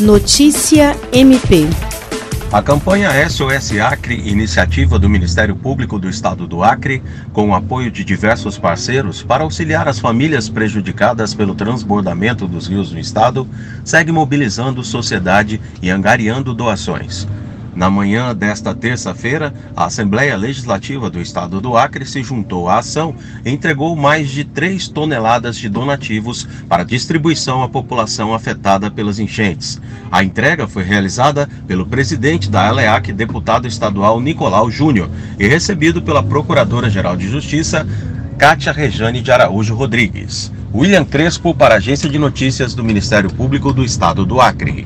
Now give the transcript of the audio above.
Notícia MP. A campanha SOS Acre, iniciativa do Ministério Público do Estado do Acre, com o apoio de diversos parceiros para auxiliar as famílias prejudicadas pelo transbordamento dos rios no estado, segue mobilizando sociedade e angariando doações. Na manhã desta terça-feira, a Assembleia Legislativa do Estado do Acre se juntou à ação e entregou mais de 3 toneladas de donativos para distribuição à população afetada pelas enchentes. A entrega foi realizada pelo presidente da ALEAC, deputado estadual Nicolau Júnior, e recebido pela Procuradora-Geral de Justiça, Cátia Rejane de Araújo Rodrigues. William Crespo para a Agência de Notícias do Ministério Público do Estado do Acre.